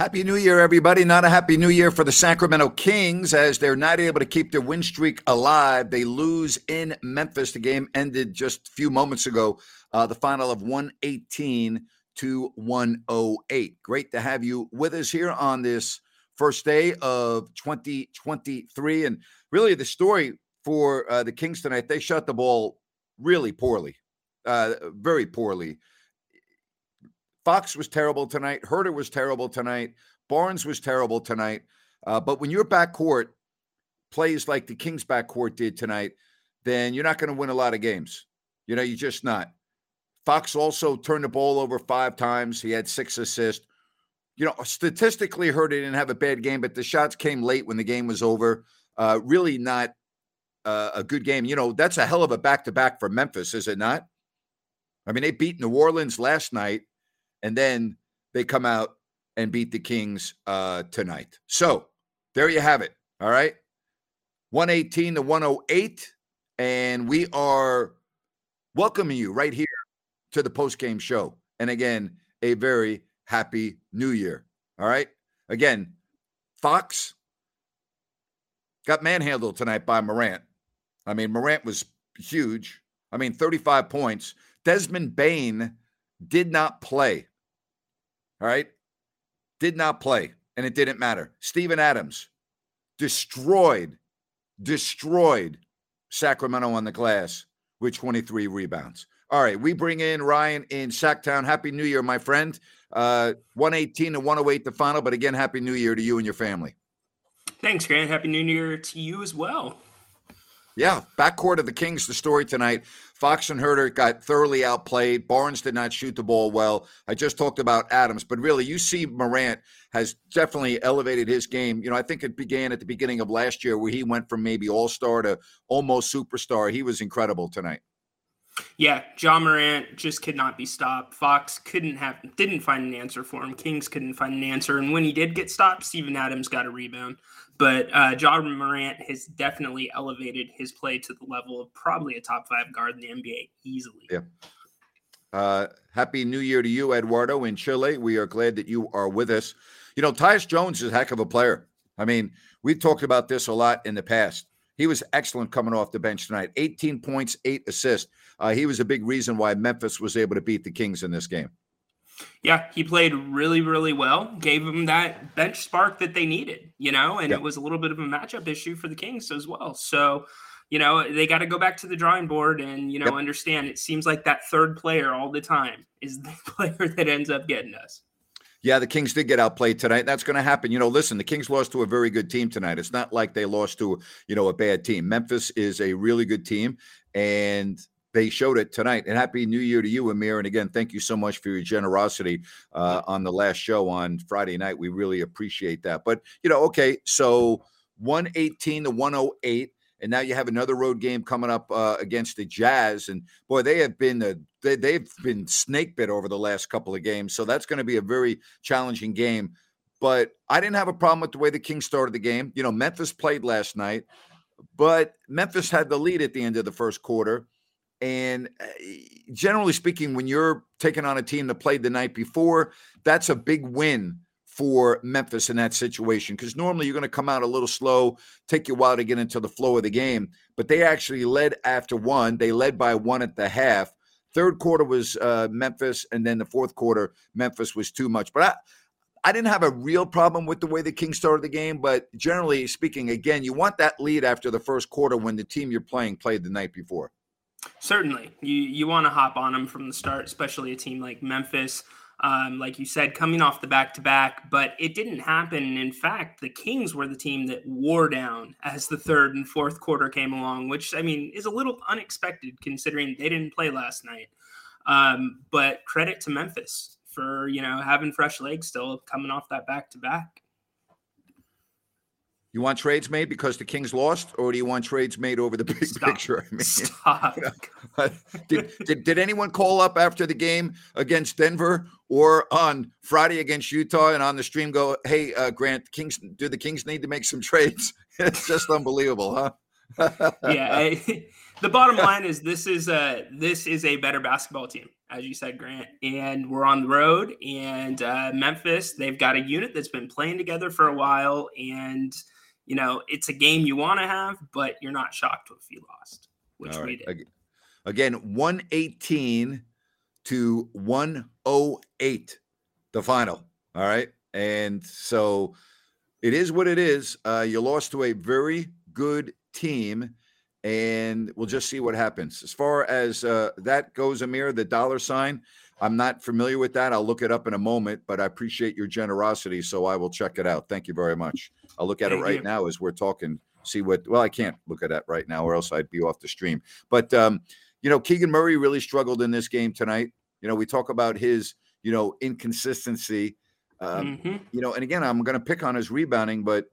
Happy New Year, everybody. Not a happy New Year for the Sacramento Kings as they're not able to keep their win streak alive. They lose in Memphis. The game ended just a few moments ago, uh, the final of 118 to 108. Great to have you with us here on this first day of 2023. And really, the story for uh, the Kings tonight, they shot the ball really poorly, uh, very poorly. Fox was terrible tonight. Huerter was terrible tonight. Barnes was terrible tonight. Uh, but when your backcourt plays like the Kings backcourt did tonight, then you're not going to win a lot of games. You know, you're just not. Fox also turned the ball over five times. He had six assists. You know, statistically, Huerter didn't have a bad game, but the shots came late when the game was over. Uh, really not uh, a good game. You know, that's a hell of a back to back for Memphis, is it not? I mean, they beat New Orleans last night and then they come out and beat the Kings uh, tonight. So there you have it. All right. 118 to 108. And we are welcoming you right here to the post game show. And again, a very happy new year. All right. Again, Fox got manhandled tonight by Morant. I mean, Morant was huge. I mean, 35 points. Desmond Bane did not play. All right. Did not play, and it didn't matter. Steven Adams destroyed, destroyed Sacramento on the glass with 23 rebounds. All right, we bring in Ryan in Sacktown. Happy New Year, my friend. Uh, 118 to 108 the final, but again, Happy New Year to you and your family. Thanks, Grant. Happy New Year to you as well. Yeah, backcourt of the Kings, the story tonight. Fox and Huerter got thoroughly outplayed. Barnes did not shoot the ball well. I just talked about Adams, but really, you see Morant has definitely elevated his game. You know, I think it began at the beginning of last year where he went from maybe all star to almost superstar. He was incredible tonight. Yeah, Ja Morant just could not be stopped. Fox couldn't have didn't find an answer for him. Kings couldn't find an answer, and when he did get stopped, Steven Adams got a rebound. But uh, Ja Morant has definitely elevated his play to the level of probably a top five guard in the NBA easily. Yeah. Uh, happy New Year to you, Eduardo, in Chile. We are glad that you are with us. You know, Tyus Jones is a heck of a player. I mean, we've talked about this a lot in the past. He was excellent coming off the bench tonight 18 points, eight assists. Uh, he was a big reason why Memphis was able to beat the Kings in this game. Yeah, he played really, really well. Gave them that bench spark that they needed, you know, and it was a little bit of a matchup issue for the Kings as well. So, you know, they got to go back to the drawing board and, you know, yep. understand it seems like that third player all the time is the player that ends up getting us. Yeah, the Kings did get outplayed tonight. That's going to happen. You know, listen, the Kings lost to a very good team tonight. It's not like they lost to, you know, a bad team. Memphis is a really good team, and they showed it tonight. And happy New Year to you, Amir. And again, thank you so much for your generosity uh, on the last show on Friday night. We really appreciate that. But, you know, okay, so 118 to 108 and now you have another road game coming up uh, against the Jazz, and boy, they have been uh, they, they've been snake bit over the last couple of games, so that's going to be a very challenging game. But I didn't have a problem with the way the Kings started the game. You know, Memphis played last night, but Memphis had the lead at the end of the first quarter. And uh, generally speaking, when you're taking on a team that played the night before, that's a big win for Memphis in that situation because normally you're going to come out a little slow, take you a while to get into the flow of the game. But they actually led after one. They led by one at the half. Third quarter was uh, Memphis, and then the fourth quarter, Memphis was too much. But I, I didn't have a real problem with the way the Kings started the game. But generally speaking, again, you want that lead after the first quarter when the team you're playing played the night before. Certainly, you you want to hop on them from the start, especially a team like Memphis. Um, like you said, coming off the back to back, but it didn't happen. In fact, the Kings were the team that wore down as the third and fourth quarter came along, which I mean is a little unexpected considering they didn't play last night. Um, but credit to Memphis for you know having fresh legs still coming off that back to back. You want trades made because the Kings lost, or do you want trades made over the big Stop. picture? I mean, Stop. did, did, did anyone call up after the game against Denver or on Friday against Utah and on the stream go, hey, uh, Grant, Kings, do the Kings need to make some trades? it's just unbelievable, huh? yeah. I, the bottom line is this is a this is a better basketball team, as you said, Grant, and we're on the road. And uh, Memphis, they've got a unit that's been playing together for a while, and you know it's a game you want to have, but you're not shocked if you lost, which we did. Again, 118 to 108, the final. All right. And so it is what it is. Uh, you lost to a very good team, and we'll just see what happens. As far as uh, that goes, Amir, the dollar sign, I'm not familiar with that. I'll look it up in a moment, but I appreciate your generosity, so I will check it out. Thank you very much. I'll look at it right you. now as we're talking. See what? Well, I can't look at that right now, or else I'd be off the stream. But um, you know, Keegan Murray really struggled in this game tonight. You know, we talk about his you know inconsistency. Um, Mhm. you know, and again, I'm going to pick on his rebounding, but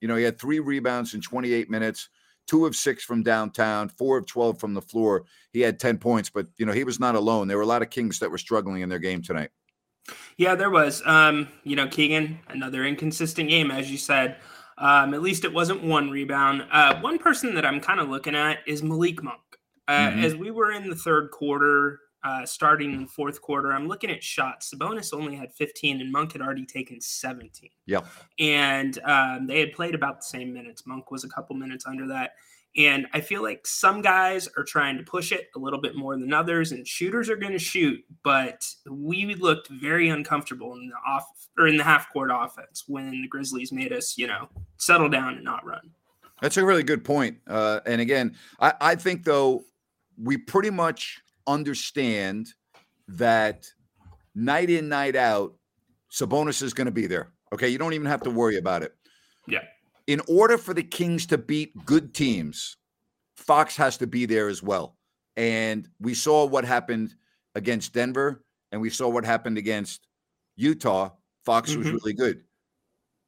you know, he had three rebounds in 28 minutes, two of six from downtown, four of 12 from the floor. He had 10 points, but you know, he was not alone. There were a lot of Kings that were struggling in their game tonight. Yeah, there was. Um, you know, Keegan, another inconsistent game, as you said. Um, at least it wasn't one rebound. Uh, one person that I'm kind of looking at is Malik Monk. Uh, Mhm. As we were in the third quarter, uh, starting in the fourth quarter, I'm looking at shots. Sabonis only had 15, and Monk had already taken 17. Yep. And um, they had played about the same minutes. Monk was a couple minutes under that. And I feel like some guys are trying to push it a little bit more than others, and shooters are going to shoot. But we looked very uncomfortable in the off or in the half court offense when the Grizzlies made us, you know, settle down and not run. That's a really good point. Uh, and again, I, I think though we pretty much understand that night in, night out, Sabonis is going to be there. Okay, you don't even have to worry about it. Yeah. In order for the Kings to beat good teams, Fox has to be there as well. And we saw what happened against Denver, and we saw what happened against Utah. Fox was Mhm. really good.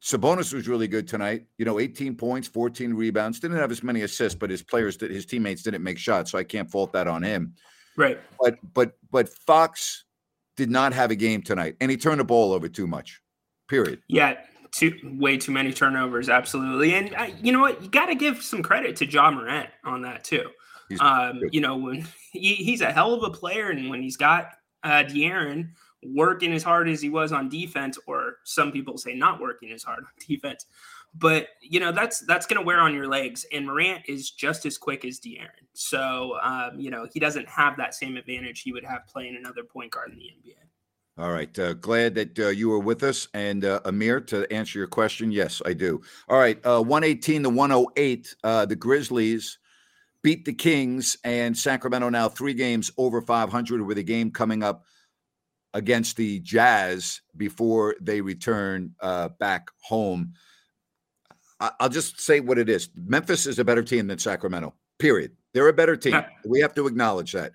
Sabonis was really good tonight. You know, 18 points, 14 rebounds. Didn't have as many assists, but his players, did, his teammates didn't make shots, so I can't fault that on him. Right. But but but Fox did not have a game tonight, and he turned the ball over too much. Period. Yeah. Too way too many turnovers, absolutely. And uh, you know what? You got to give some credit to Ja Morant on that too. Um, you know, when he, he's a hell of a player, and when he's got uh, De'Aaron working as hard as he was on defense, or some people say not working as hard on defense, but you know that's that's going to wear on your legs. And Morant is just as quick as De'Aaron, so um, you know he doesn't have that same advantage he would have playing another point guard in the NBA. All right. Uh, glad that uh, you were with us. And uh, Amir, to answer your question, yes, I do. All right. Uh, 118 to 108. Uh, the Grizzlies beat the Kings, and Sacramento now three games over 500 with a game coming up against the Jazz before they return uh, back home. I- I'll just say what it is Memphis is a better team than Sacramento, period. They're a better team. We have to acknowledge that.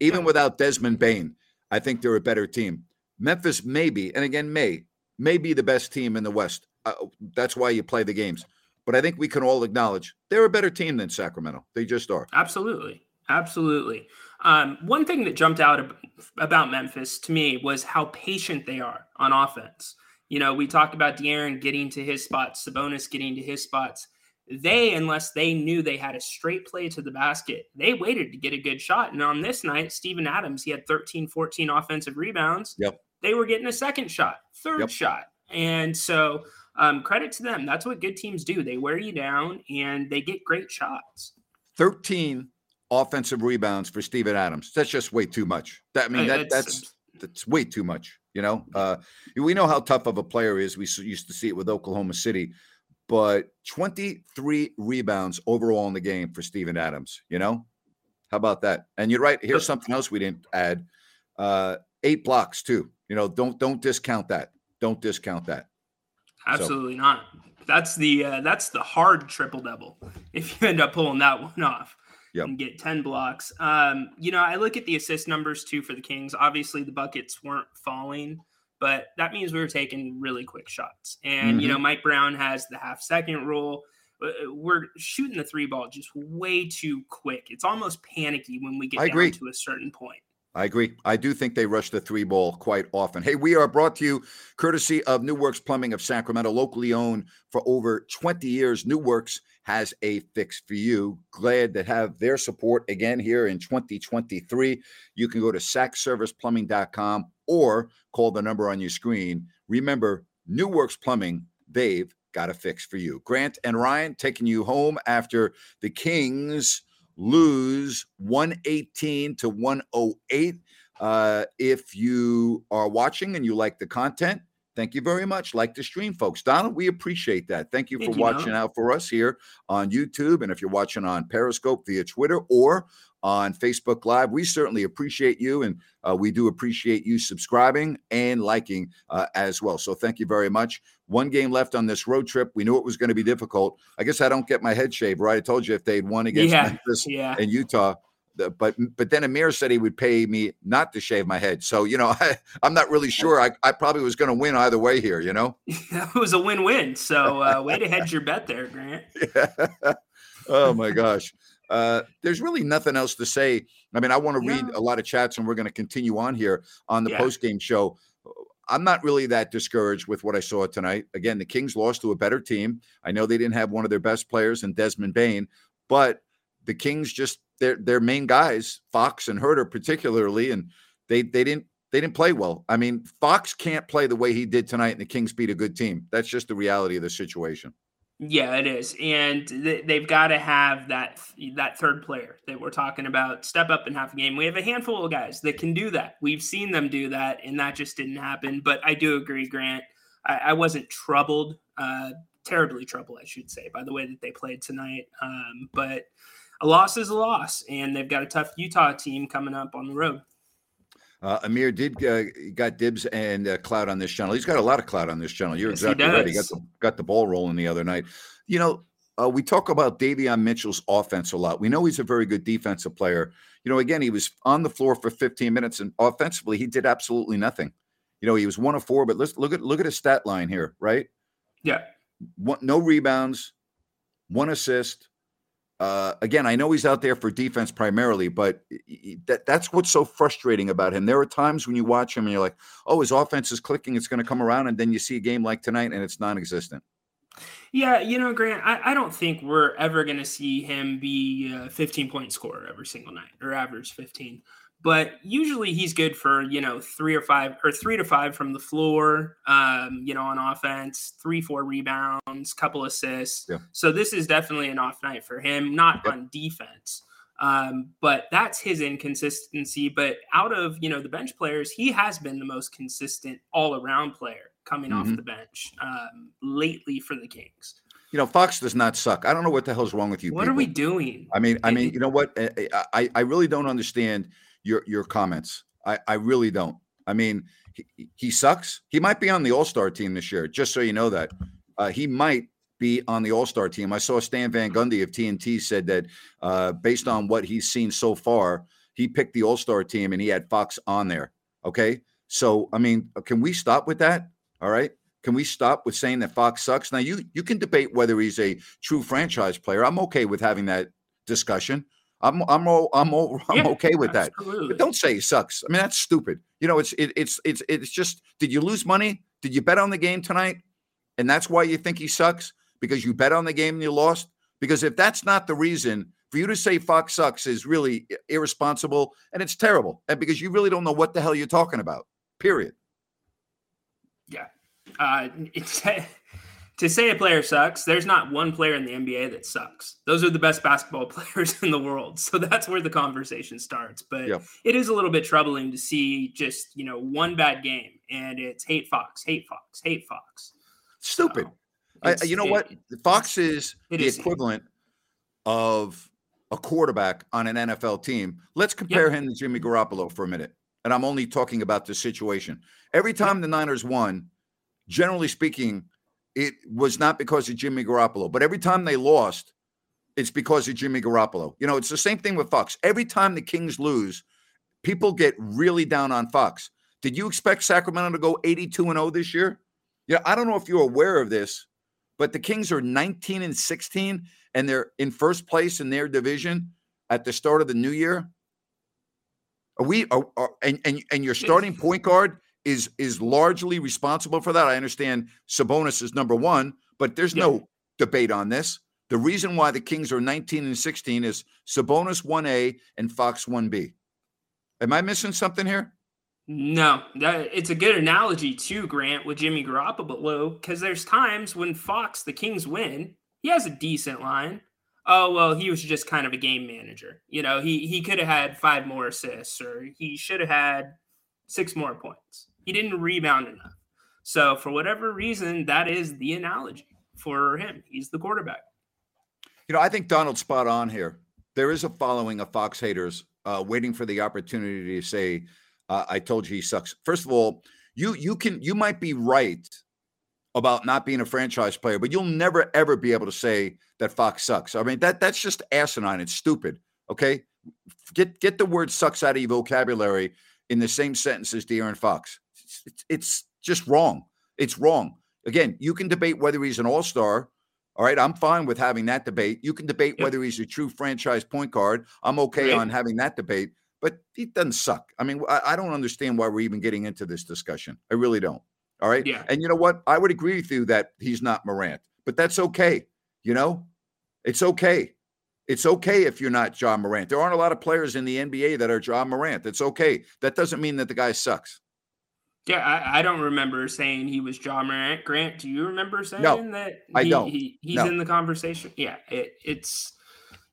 Even without Desmond Bane, I think they're a better team. Memphis maybe, and again, may may be the best team in the West. Uh, that's why you play the games. But I think we can all acknowledge they're a better team than Sacramento. They just are. Absolutely. Absolutely. Um, one thing that jumped out about Memphis to me was how patient they are on offense. You know, we talked about De'Aaron getting to his spots, Sabonis getting to his spots. They, unless they knew they had a straight play to the basket, they waited to get a good shot. And on this night, Steven Adams, he had 13, 14 offensive rebounds. Yep. They were getting a second shot, third Yep. shot. And so um, credit to them. That's what good teams do. They wear you down and they get great shots. 13 offensive rebounds for Steven Adams. That's just way too much. That, I mean, that, that's that's way too much. You know, uh, we know how tough of a player he is. We used to see it with Oklahoma City, but 23 rebounds overall in the game for Steven Adams. You know, how about that? And you're right. Here's something else we didn't add: uh, eight blocks too. You know, don't don't discount that. Don't discount that. Absolutely not. That's the uh, that's the hard triple double. If you end up pulling that one off Yep. and get ten blocks, um, you know, I look at the assist numbers too for the Kings. Obviously, the buckets weren't falling, but that means we were taking really quick shots. And you Mhm. know, Mike Brown has the half second rule. Uh, We're shooting the three ball just way too quick. It's almost panicky when we get I down agree. to a certain point. I agree. I do think they rush the three ball quite often. Hey, we are brought to you courtesy of New Works Plumbing of Sacramento, locally owned for over 20 years. New Works has a fix for you. Glad to have their support again here in 2023. You can go to sacserviceplumbing.com or call the number on your screen. Remember, New Works Plumbing, they've got a fix for you. Grant and Ryan taking you home after the Kings lose 118 to 108. Uh, if you are watching and you like the content, thank you very much. Like the stream, folks. Donald, we appreciate that. Thank you Thank for you, watching Donald. out for us here on YouTube. And if you're watching on Periscope via Twitter or on Facebook Live, we certainly appreciate you. And uh, we do appreciate you subscribing and liking uh, as well. So thank you very much. One game left on this road trip. We knew it was going to be difficult. I guess I don't get my head shaved, right? I told you if they'd won against Yeah, Memphis yeah. and Utah. The- But but then Amir said he would pay me not to shave my head. So you know I, I'm not really sure. I, I probably was going to win either way here. You know. that was a win-win. So uh, way to hedge your bet there, Grant. oh my gosh. Uh, there's really nothing else to say. I mean, I want to read No. a lot of chats, and we're going to continue on here on the Yeah. post game show. I'm not really that discouraged with what I saw tonight. Again, the Kings lost to a better team. I know they didn't have one of their best players in Desmond Bane, but the Kings just their their main guys, Fox and Huerter particularly, and they they didn't they didn't play well. I mean, Fox can't play the way he did tonight, and the Kings beat a good team. That's just the reality of the situation. Yeah, it is, and th- they've got to have that that third player that we're talking about step up and have a game. We have a handful of guys that can do that. We've seen them do that, and that just didn't happen. But I do agree, Grant. I, I wasn't troubled, uh, terribly troubled, I should say, by the way that they played tonight. Um, but a loss is a loss, and they've got a tough Utah team coming up on the road. Uh, Amir did uh, got dibs and uh, cloud on this channel. He's got a lot of cloud on this channel. You're Yes, he exactly right. He got the got the ball rolling the other night. You know, uh, we talk about Davion Mitchell's offense a lot. We know he's a very good defensive player. You know, again, he was on the floor for 15 minutes, and offensively, he did absolutely nothing. You know, he was one of four, but let's look at look at his stat line here, right? Yeah, One, no rebounds, one assist. Uh, again, I know he's out there for defense primarily, but that, that's what's so frustrating about him. There are times when you watch him and you're like, oh, his offense is clicking, it's going to come around. And then you see a game like tonight and it's non existent. Yeah, you know, Grant, I, I don't think we're ever going to see him be a 15 point scorer every single night or average 15. But usually he's good for, you know, three or five or three to five from the floor, um, you know, on offense, three, four rebounds, couple assists. Yeah. So this is definitely an off night for him, not on defense. Um, but that's his inconsistency. But out of, you know, the bench players, he has been the most consistent all around player coming off Mhm. the bench um, lately for the Kings. You know, Fox does not suck. I don't know what the hell's wrong with you. What are we doing? I mean, I mean, you know what? I, I, I really don't understand your your comments. I, I really don't. I mean, he, he sucks. He might be on the All Star team this year. Just so you know that uh, he might be on the All Star team. I saw Stan Van Gundy of TNT said that uh, based on what he's seen so far, he picked the All Star team and he had Fox on there. Okay, so I mean, can we stop with that? All right. Can we stop with saying that Fox sucks? Now you you can debate whether he's a true franchise player. I'm okay with having that discussion. I'm I'm all, I'm all, I'm Yeah, okay with that. But don't say he sucks. I mean that's stupid. You know, it's it, it's it's it's just. Did you lose money? Did you bet on the game tonight? And that's why you think he sucks because you bet on the game and you lost. Because if that's not the reason for you to say Fox sucks is really irresponsible and it's terrible, and because you really don't know what the hell you're talking about. Period. Yeah. Uh, it's to say a player sucks, there's not one player in the NBA that sucks. Those are the best basketball players in the world. So that's where the conversation starts. But Yep. it is a little bit troubling to see just, you know, one bad game and it's hate Fox, hate Fox, hate Fox. Stupid. So I, you know it- what? Fox is the is. equivalent of a quarterback on an NFL team. Let's compare him to Jimmy Garoppolo for a minute. And I'm only talking about this situation. Every time the Niners won, generally speaking, it was not because of Jimmy Garoppolo, but every time they lost, it's because of Jimmy Garoppolo. You know, it's the same thing with Fox. Every time the Kings lose, people get really down on Fox. Did you expect Sacramento to go 82 and 0 this year? Yeah, I don't know if you're aware of this, but the Kings are 19 and 16 and they're in first place in their division at the start of the new year. Are we are, are and, and and your starting point guard is is largely responsible for that. I understand Sabonis is number 1, but there's Yeah. no debate on this. The reason why the Kings are 19 and 16 is Sabonis 1A and Fox 1B. Am I missing something here? No, that it's a good analogy too, Grant, with Jimmy Garoppolo, because there's times when Fox, the Kings win, he has a decent line. Oh well, he was just kind of a game manager. You know, he he could have had five more assists, or he should have had six more points. He didn't rebound enough. So for whatever reason, that is the analogy for him. He's the quarterback. You know, I think Donald's spot on here. There is a following of Fox haters uh, waiting for the opportunity to say, uh, "I told you he sucks." First of all, you you can you might be right about not being a franchise player, but you'll never ever be able to say that Fox sucks. I mean that that's just asinine. It's stupid. Okay, get get the word "sucks" out of your vocabulary in the same sentence as De'Aaron Fox. It's, it's, it's just wrong. It's wrong. Again, you can debate whether he's an all star. All right, I'm fine with having that debate. You can debate Yep. whether he's a true franchise point guard. I'm okay Right. on having that debate, but he doesn't suck. I mean, I, I don't understand why we're even getting into this discussion. I really don't. All right. Yeah. And you know what? I would agree with you that he's not Morant, but that's okay. You know, it's okay. It's okay if you're not Ja Morant. There aren't a lot of players in the NBA that are Ja Morant. It's okay. That doesn't mean that the guy sucks. Yeah, I, I don't remember saying he was Ja Morant. Grant, do you remember saying that? I don't. He, he's No. in the conversation. Yeah, it, it's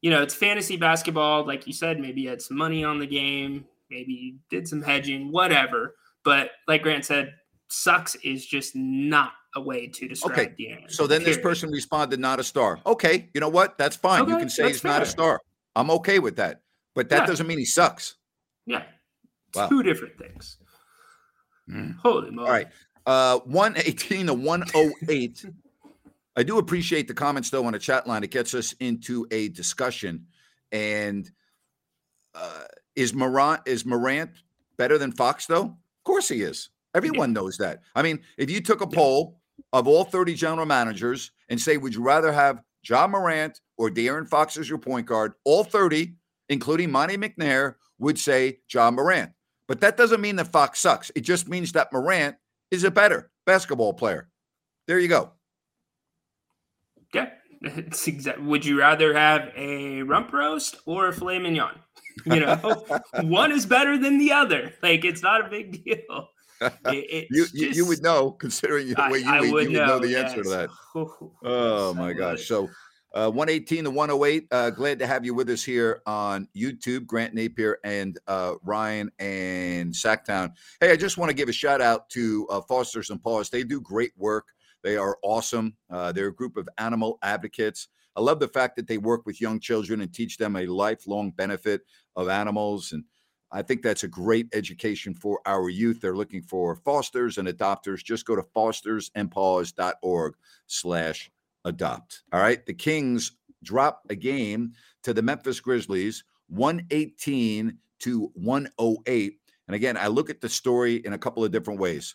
you know it's fantasy basketball, like you said. Maybe he had some money on the game. Maybe he did some hedging, whatever. But like Grant said, sucks is just not a way to describe Okay, De'Aaron. So then this person responded, not a star. Okay, you know what? That's fine. you can say he's not a star. I'm okay with that. But that Yeah. doesn't mean he sucks. yeah, Wow. two different things. Mm. Holy moly! All right. Uh 118 to 108. I do appreciate the comments though on the chat line. It gets us into a discussion. And uh is Morant is Morant better than Fox though? Of course he is. Everyone knows that. I mean, if you took a poll of all 30 general managers and say, would you rather have Ja Morant or De'Aaron Fox as your point guard? All 30, including Monte McNair, would say Ja Morant. But that doesn't mean that Fox sucks. It just means that Morant is a better basketball player. There you go. Yeah, it's exact. Would you rather have a rump roast or a filet mignon? You know, one is better than the other. Like it's not a big deal. It- You, you you would know, considering the way you I eat, would you would know the answer to that. Oh, my gosh. So uh 118 to 108. Uh glad to have you with us here on YouTube, Grant Napear and uh Ryan and Sacktown. Hey, I just want to give a shout out to uh, Foster's and Paws. They do great work. They are awesome. Uh, they're a group of animal advocates. I love the fact that they work with young children and teach them a lifelong benefit of animals. And I think that's a great education for our youth. They're looking for fosters and adopters. Just go to fostersandpaws.org slash adopt. All right. The Kings drop a game to the Memphis Grizzlies, 118 to 108. And again, I look at the story in a couple of different ways.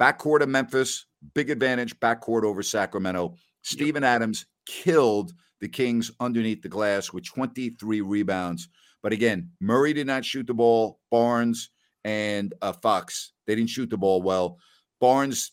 Backcourt of Memphis, big advantage, backcourt over Sacramento. Steven Adams killed the Kings underneath the glass with 23 rebounds. But again, Murray did not shoot the ball. Barnes and uh, Fox, they didn't shoot the ball well. Barnes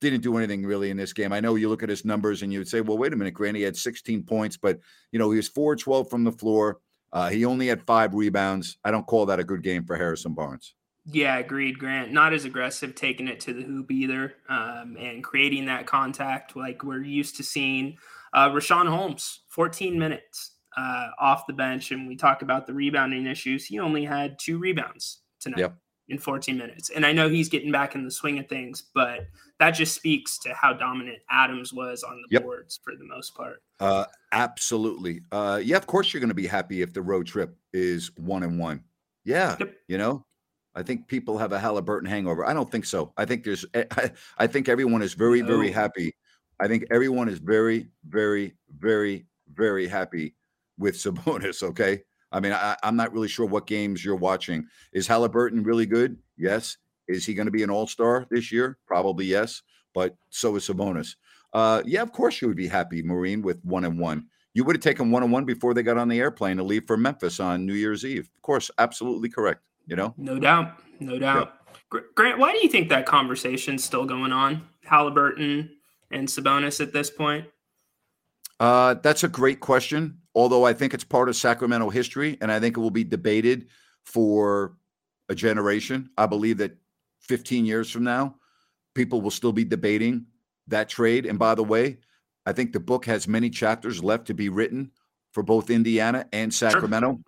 didn't do anything really in this game. I know you look at his numbers and you would say, well, wait a minute, Grant, he had 16 points, but you know, he was 4 12 from the floor. Uh, he only had five rebounds. I don't call that a good game for Harrison Barnes. Yeah, agreed, Grant. Not as aggressive taking it to the hoop either, um, and creating that contact like we're used to seeing. Uh, Richaun Holmes, 14 minutes uh, off the bench, and we talk about the rebounding issues. He only had two rebounds tonight Yep. in 14 minutes, and I know he's getting back in the swing of things, but that just speaks to how dominant Adams was on the Yep. boards for the most part. Uh, absolutely. Uh, yeah, of course you're going to be happy if the road trip is one and one. Yeah, Yep. you know, I think people have a Halliburton hangover. I don't think so. I think there's. I, I think everyone is very, very happy. I think everyone is very, very, very, very happy with Sabonis. Okay. I mean, I, I'm not really sure what games you're watching. Is Halliburton really good? Yes. Is he going to be an All Star this year? Probably yes. But so is Sabonis. Uh, yeah, of course you would be happy, Marine, with one and one. You would have taken one and one before they got on the airplane to leave for Memphis on New Year's Eve. Of course, absolutely correct. You know, No doubt. No doubt. Gr- Grant, why do you think that conversation's still going on? Halliburton and Sabonis at this point? uh, that's a great question. Although I think it's part of Sacramento history, and I think it will be debated for a generation. I believe that 15 years from now, people will still be debating that trade. And by the way, I think the book has many chapters left to be written for both Indiana and Sacramento.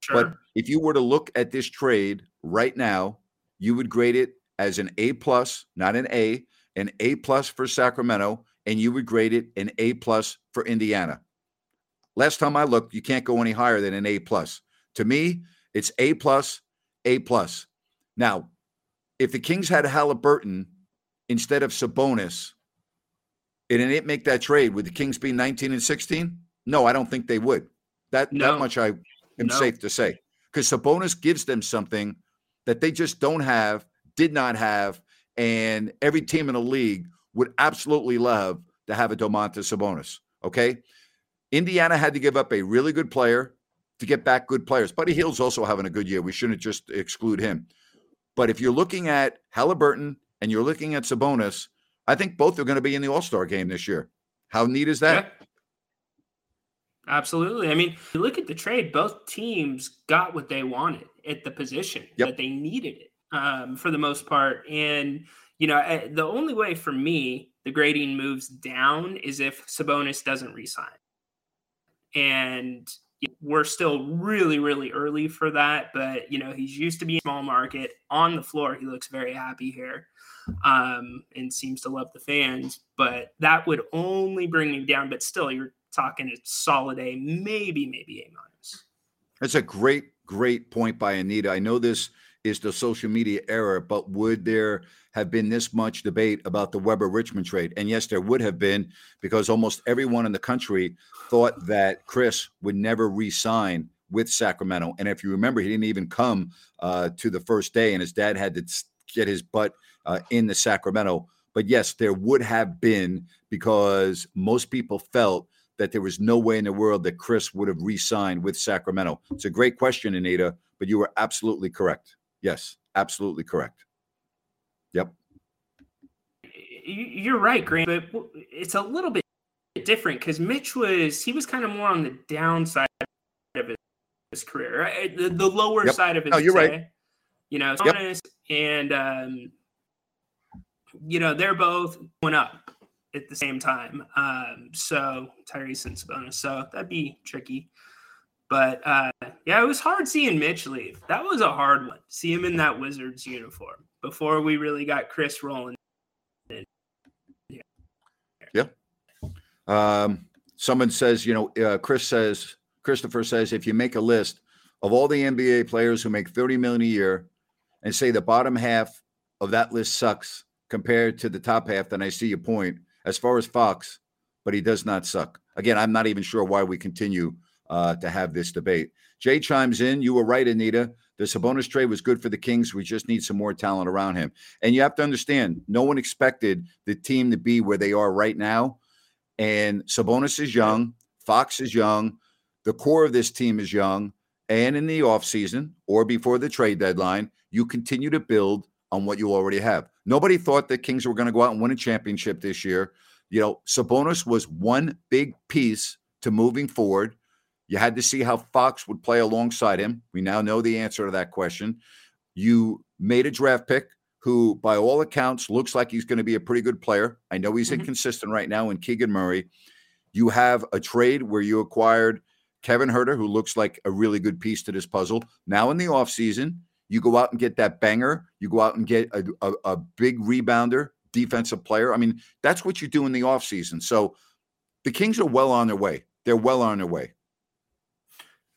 Sure. But if you were to look at this trade right now, you would grade it as an A plus, not an A, an A plus for Sacramento, and you would grade it an A plus for Indiana. Last time I looked, you can't go any higher than an A plus. To me, it's A plus, A plus. Now, if the Kings had Halliburton instead of Sabonis, and didn't make that trade, would the Kings be 19 and 16? No, I don't think they would. That No. that much I am No. safe to say. Because Sabonis gives them something that they just don't have, did not have, and every team in the league would absolutely love to have a Domantas Sabonis. Okay. Indiana had to give up a really good player to get back good players. Buddy Hield's also having a good year. We shouldn't just exclude him. But if you're looking at Halliburton and you're looking at Sabonis, I think both are going to be in the All Star game this year. How neat is that? Yeah. Absolutely. I mean, you look at the trade, both teams got what they wanted at the position Yep. that they needed it um, for the most part. And, you know, eh, the only way for me the grading moves down is if Sabonis doesn't resign. And we're still really, really early for that. But, you know, he's used to being small market on the floor. He looks very happy here um, and seems to love the fans. But that would only bring me down. But still, you're talking a solid A, maybe, maybe A minus. That's a great, great point by Anita. I know this is the social media era, but would there have been this much debate about the Webber Richmond trade? And yes, there would have been because almost everyone in the country thought that Chris would never re sign with Sacramento. And if you remember, he didn't even come uh, to the first day, and his dad had to get his butt uh, in the Sacramento. But yes, there would have been because most people felt that there was no way in the world that Chris would have re-signed with Sacramento. It's a great question, Anita, but you were absolutely correct. Yes, absolutely correct. Yep. You- You're right, Grant, but it's a little bit different because Mitch was he was kind of more on the downside of his, his career, right? the, the lower Yep. side of his. No, you're right. You know, Yep. And um, you know they're both going up at the same time. Um, so Tyrese and Sabonis, so that'd be tricky. But uh, yeah, it was hard seeing Mitch leave. That was a hard one. See him in that Wizards uniform before we really got Chris rolling. Yeah. Um, someone says, you know, uh, Chris says, Christopher says, if you make a list of all the NBA players who make 30 million a year and say the bottom half of that list sucks compared to the top half, then I see your point. As far as Fox, but he does not suck. Again, I'm not even sure why we continue uh, to have this debate. Jay chimes in. You were right, Anita. The Sabonis trade was good for the Kings. We just need some more talent around him. And you have to understand, no one expected the team to be where they are right now. And Sabonis is young, Fox is young, the core of this team is young. And in the offseason or before the trade deadline, you continue to build on what you already have. Nobody thought the Kings were going to go out and win a championship this year. You know, Sabonis was one big piece to moving forward. You had to see how Fox would play alongside him. We now know the answer to that question. You made a draft pick who, by all accounts, looks like he's going to be a pretty good player. I know he's Mhm. inconsistent right now in Keegan Murray. You have a trade where you acquired Kevin Huerter, who looks like a really good piece to this puzzle. Now in the offseason, you go out and get that banger. You go out and get a, a, a big rebounder, defensive player. I mean, that's what you do in the offseason. So the Kings are well on their way. They're well on their way.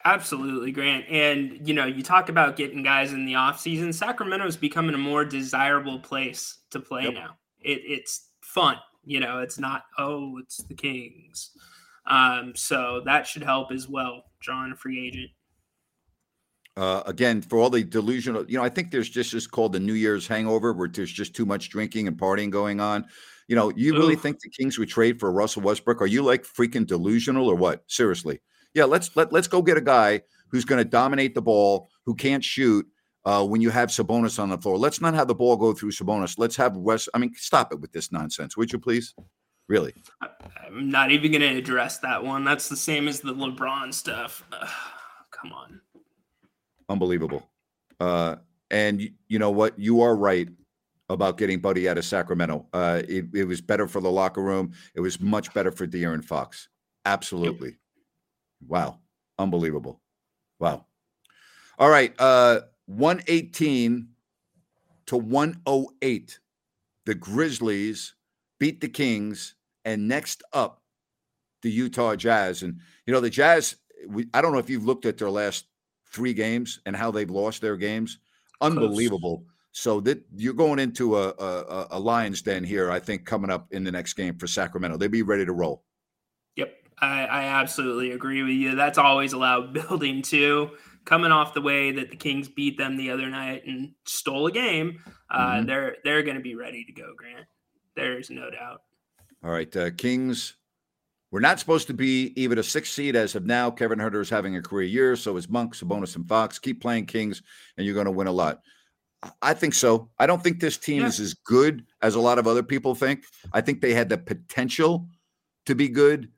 Absolutely, Grant. And you know, you talk about getting guys in the offseason. Sacramento is becoming a more desirable place to play Yep. now. It, it's fun. You know, it's not, oh, it's the Kings. Um, so that should help as well, drawing a free agent. Uh, again, for all the delusional, you know, I think there's just this called the New Year's hangover where there's just too much drinking and partying going on. You know, you really think the Kings would trade for Russell Westbrook? Are you like freaking delusional or what? Seriously. Yeah, let's let, let's go get a guy who's going to dominate the ball, who can't shoot uh, when you have Sabonis on the floor. Let's not have the ball go through Sabonis. Let's have West. I mean, stop it with this nonsense, would you please? Really? I'm not even going to address that one. That's the same as the LeBron stuff. Ugh, come on. Unbelievable. Uh, and y- you know what? You are right about getting Buddy out of Sacramento. Uh, it, it was better for the locker room. It was much better for De'Aaron Fox. Absolutely. Wow. Unbelievable. Wow. All right. Uh, 118 to 108. The Grizzlies beat the Kings. And next up, the Utah Jazz. And, you know, the Jazz, we, I don't know if you've looked at their last three games and how they've lost their games. Unbelievable. So that you're going into a, a a Lions den here, I think, coming up in the next game for Sacramento. They'd be ready to roll. Yep, I, I absolutely agree with you. That's always allowed building too. Coming off the way that the Kings beat them the other night and stole a game, uh, Mhm. they're they're going to be ready to go. Grant, there's no doubt. All right, uh, Kings. We're not supposed to be even a six seed as of now. Kevin Huerter is having a career year, so is Monk, Sabonis, and Fox. Keep playing Kings, and you're going to win a lot. I- I think so. I don't think this team Yeah. is as good as a lot of other people think. I think they had the potential to be good,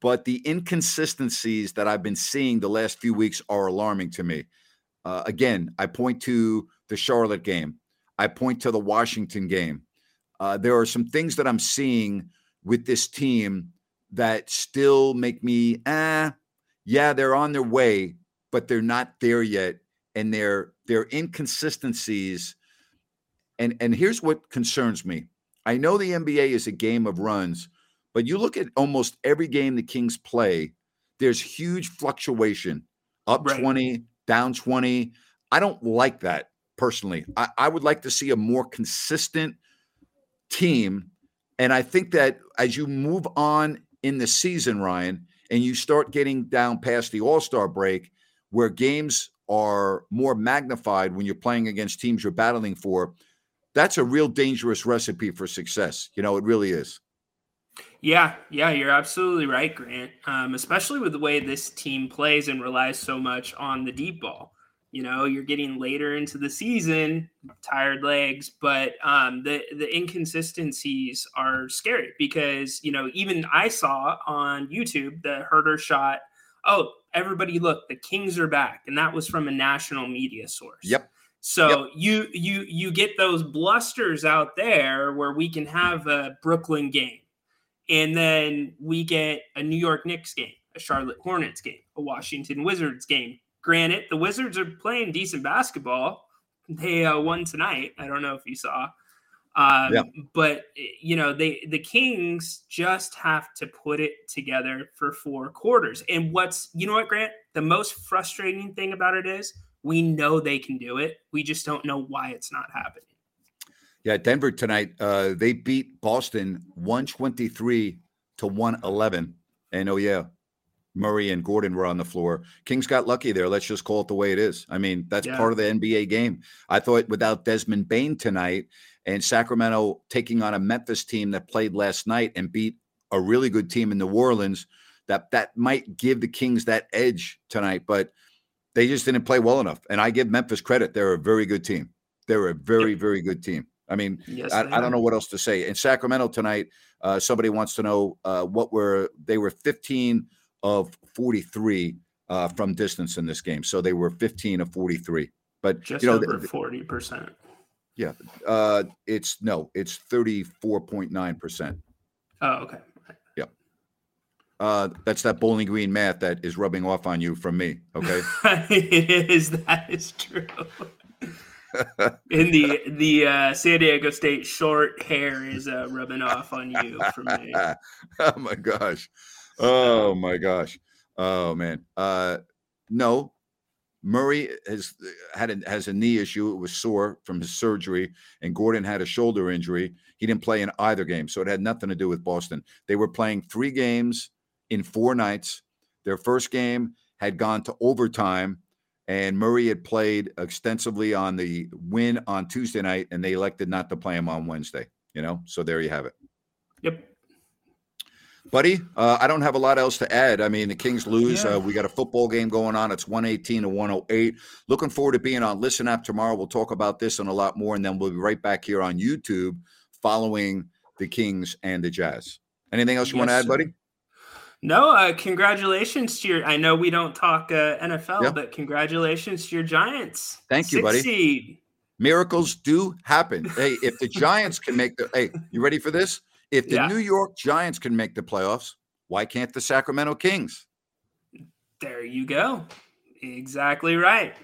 but the inconsistencies that I've been seeing the last few weeks are alarming to me. Uh, again, I point to the Charlotte game. I point to the Washington game. Uh, there are some things that I'm seeing with this team that still make me, ah, yeah, they're on their way, but they're not there yet, and their their inconsistencies. And and here's what concerns me. I know the NBA is a game of runs, but you look at almost every game the Kings play, there's huge fluctuation, up Right. 20, down 20. I don't like that personally. I, I would like to see a more consistent team. And I think that as you move on in the season, Ryan, and you start getting down past the All Star break, where games are more magnified when you're playing against teams you're battling for, that's a real dangerous recipe for success. You know, it really is. Yeah, yeah, you're absolutely right, Grant. Um, especially with the way this team plays and relies so much on the deep ball. You know, you're getting later into the season, tired legs, but um, the the inconsistencies are scary because you know even I saw on YouTube the Huerter shot. Oh, everybody, look, the Kings are back, and that was from a national media source. Yep. So you you you get those blusters out there where we can have a Brooklyn game, and then we get a New York Knicks game, a Charlotte Hornets game, a Washington Wizards game. Granted, the Wizards are playing decent basketball. They uh, won tonight. I don't know if you saw, um, Yeah. but you know they the Kings just have to put it together for four quarters. And what's you know what, Grant? The most frustrating thing about it is we know they can do it. We just don't know why it's not happening. Yeah, Denver tonight, uh, they beat Boston 123 to 111. And oh, yeah, Murray and Gordon were on the floor. Kings got lucky there. Let's just call it the way it is. I mean, that's Yeah. part of the NBA game. I thought without Desmond Bane tonight and Sacramento taking on a Memphis team that played last night and beat a really good team in New Orleans, that that might give the Kings that edge tonight, but they just didn't play well enough. And I give Memphis credit. They're a very good team. They're a very, very good team. I mean, Yes, I, I don't know what else to say. In Sacramento tonight, uh, somebody wants to know uh, what were they were 15 of 43 uh, from distance in this game. So they were 15 of 43. But Just you know, over forty percent. yeah, uh, it's no, it's thirty four point nine percent. Oh, okay. Uh, that's that Bowling Green math that is rubbing off on you from me. Okay. it is that is true. In the the uh, San Diego State short hair is uh, rubbing off on you for me. oh my gosh. Oh my gosh. Oh man. Uh no. Murray has had a, has a knee issue. It was sore from his surgery, and Gordon had a shoulder injury. He didn't play in either game, so it had nothing to do with Boston. They were playing three games in four nights. Their first game had gone to overtime, and Murray had played extensively on the win on Tuesday night, and they elected not to play him on Wednesday. You know, so there you have it. Yep. Buddy, uh, I don't have a lot else to add. I mean, the Kings lose. Yeah. Uh, we got a football game going on. It's 118 to 108. Looking forward to being on Listen Up tomorrow. We'll talk about this and a lot more, and then we'll be right back here on YouTube following the Kings and the Jazz. Anything else you want to Yes, add, buddy? No, uh, congratulations to your. I know we don't talk uh, NFL, Yeah. but congratulations to your Giants. Thank you, buddy. Seed. Miracles do happen. hey, if the Giants can make the hey, you ready for this? If the Yeah. New York Giants can make the playoffs, why can't the Sacramento Kings? There you go. Exactly right.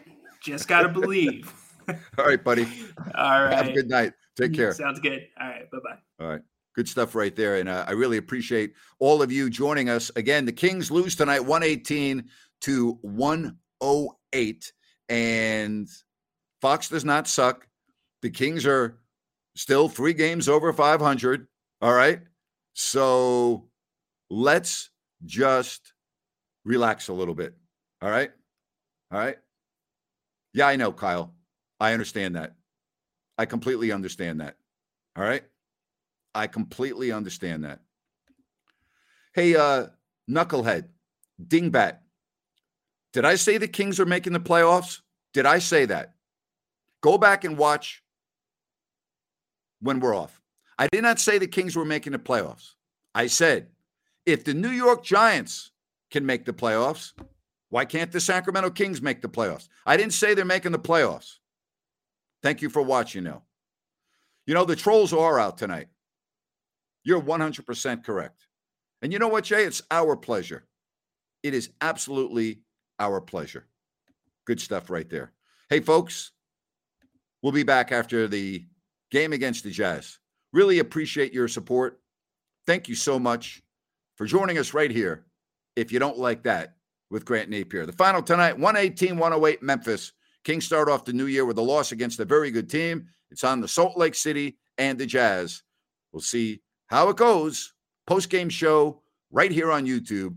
Just gotta believe. All right, buddy. All right. Have a good night. Take care. Sounds good. All right. Bye bye. All right. Good stuff right there. And uh, I really appreciate all of you joining us. Again, the Kings lose tonight 118 to 108. And Fox does not suck. The Kings are still three games over 500. All right. So let's just relax a little bit. All right. All right. Yeah, I know, Kyle. I understand that. I completely understand that. All right. I completely understand that. Hey, uh, Knucklehead, Dingbat, did I say the Kings are making the playoffs? Did I say that? Go back and watch when we're off. I did not say the Kings were making the playoffs. I said if the New York Giants can make the playoffs, why can't the Sacramento Kings make the playoffs? I didn't say they're making the playoffs. Thank you for watching now. You know, the trolls are out tonight. You're 100% correct. And you know what, Jay? It's our pleasure. It is absolutely our pleasure. Good stuff right there. Hey, folks, we'll be back after the game against the Jazz. Really appreciate your support. Thank you so much for joining us right here. If you don't like that, with Grant Napear. The final tonight 118 108 Memphis. Kings start off the new year with a loss against a very good team. It's on the Salt Lake City and the Jazz. We'll see how it goes. Post game show right here on YouTube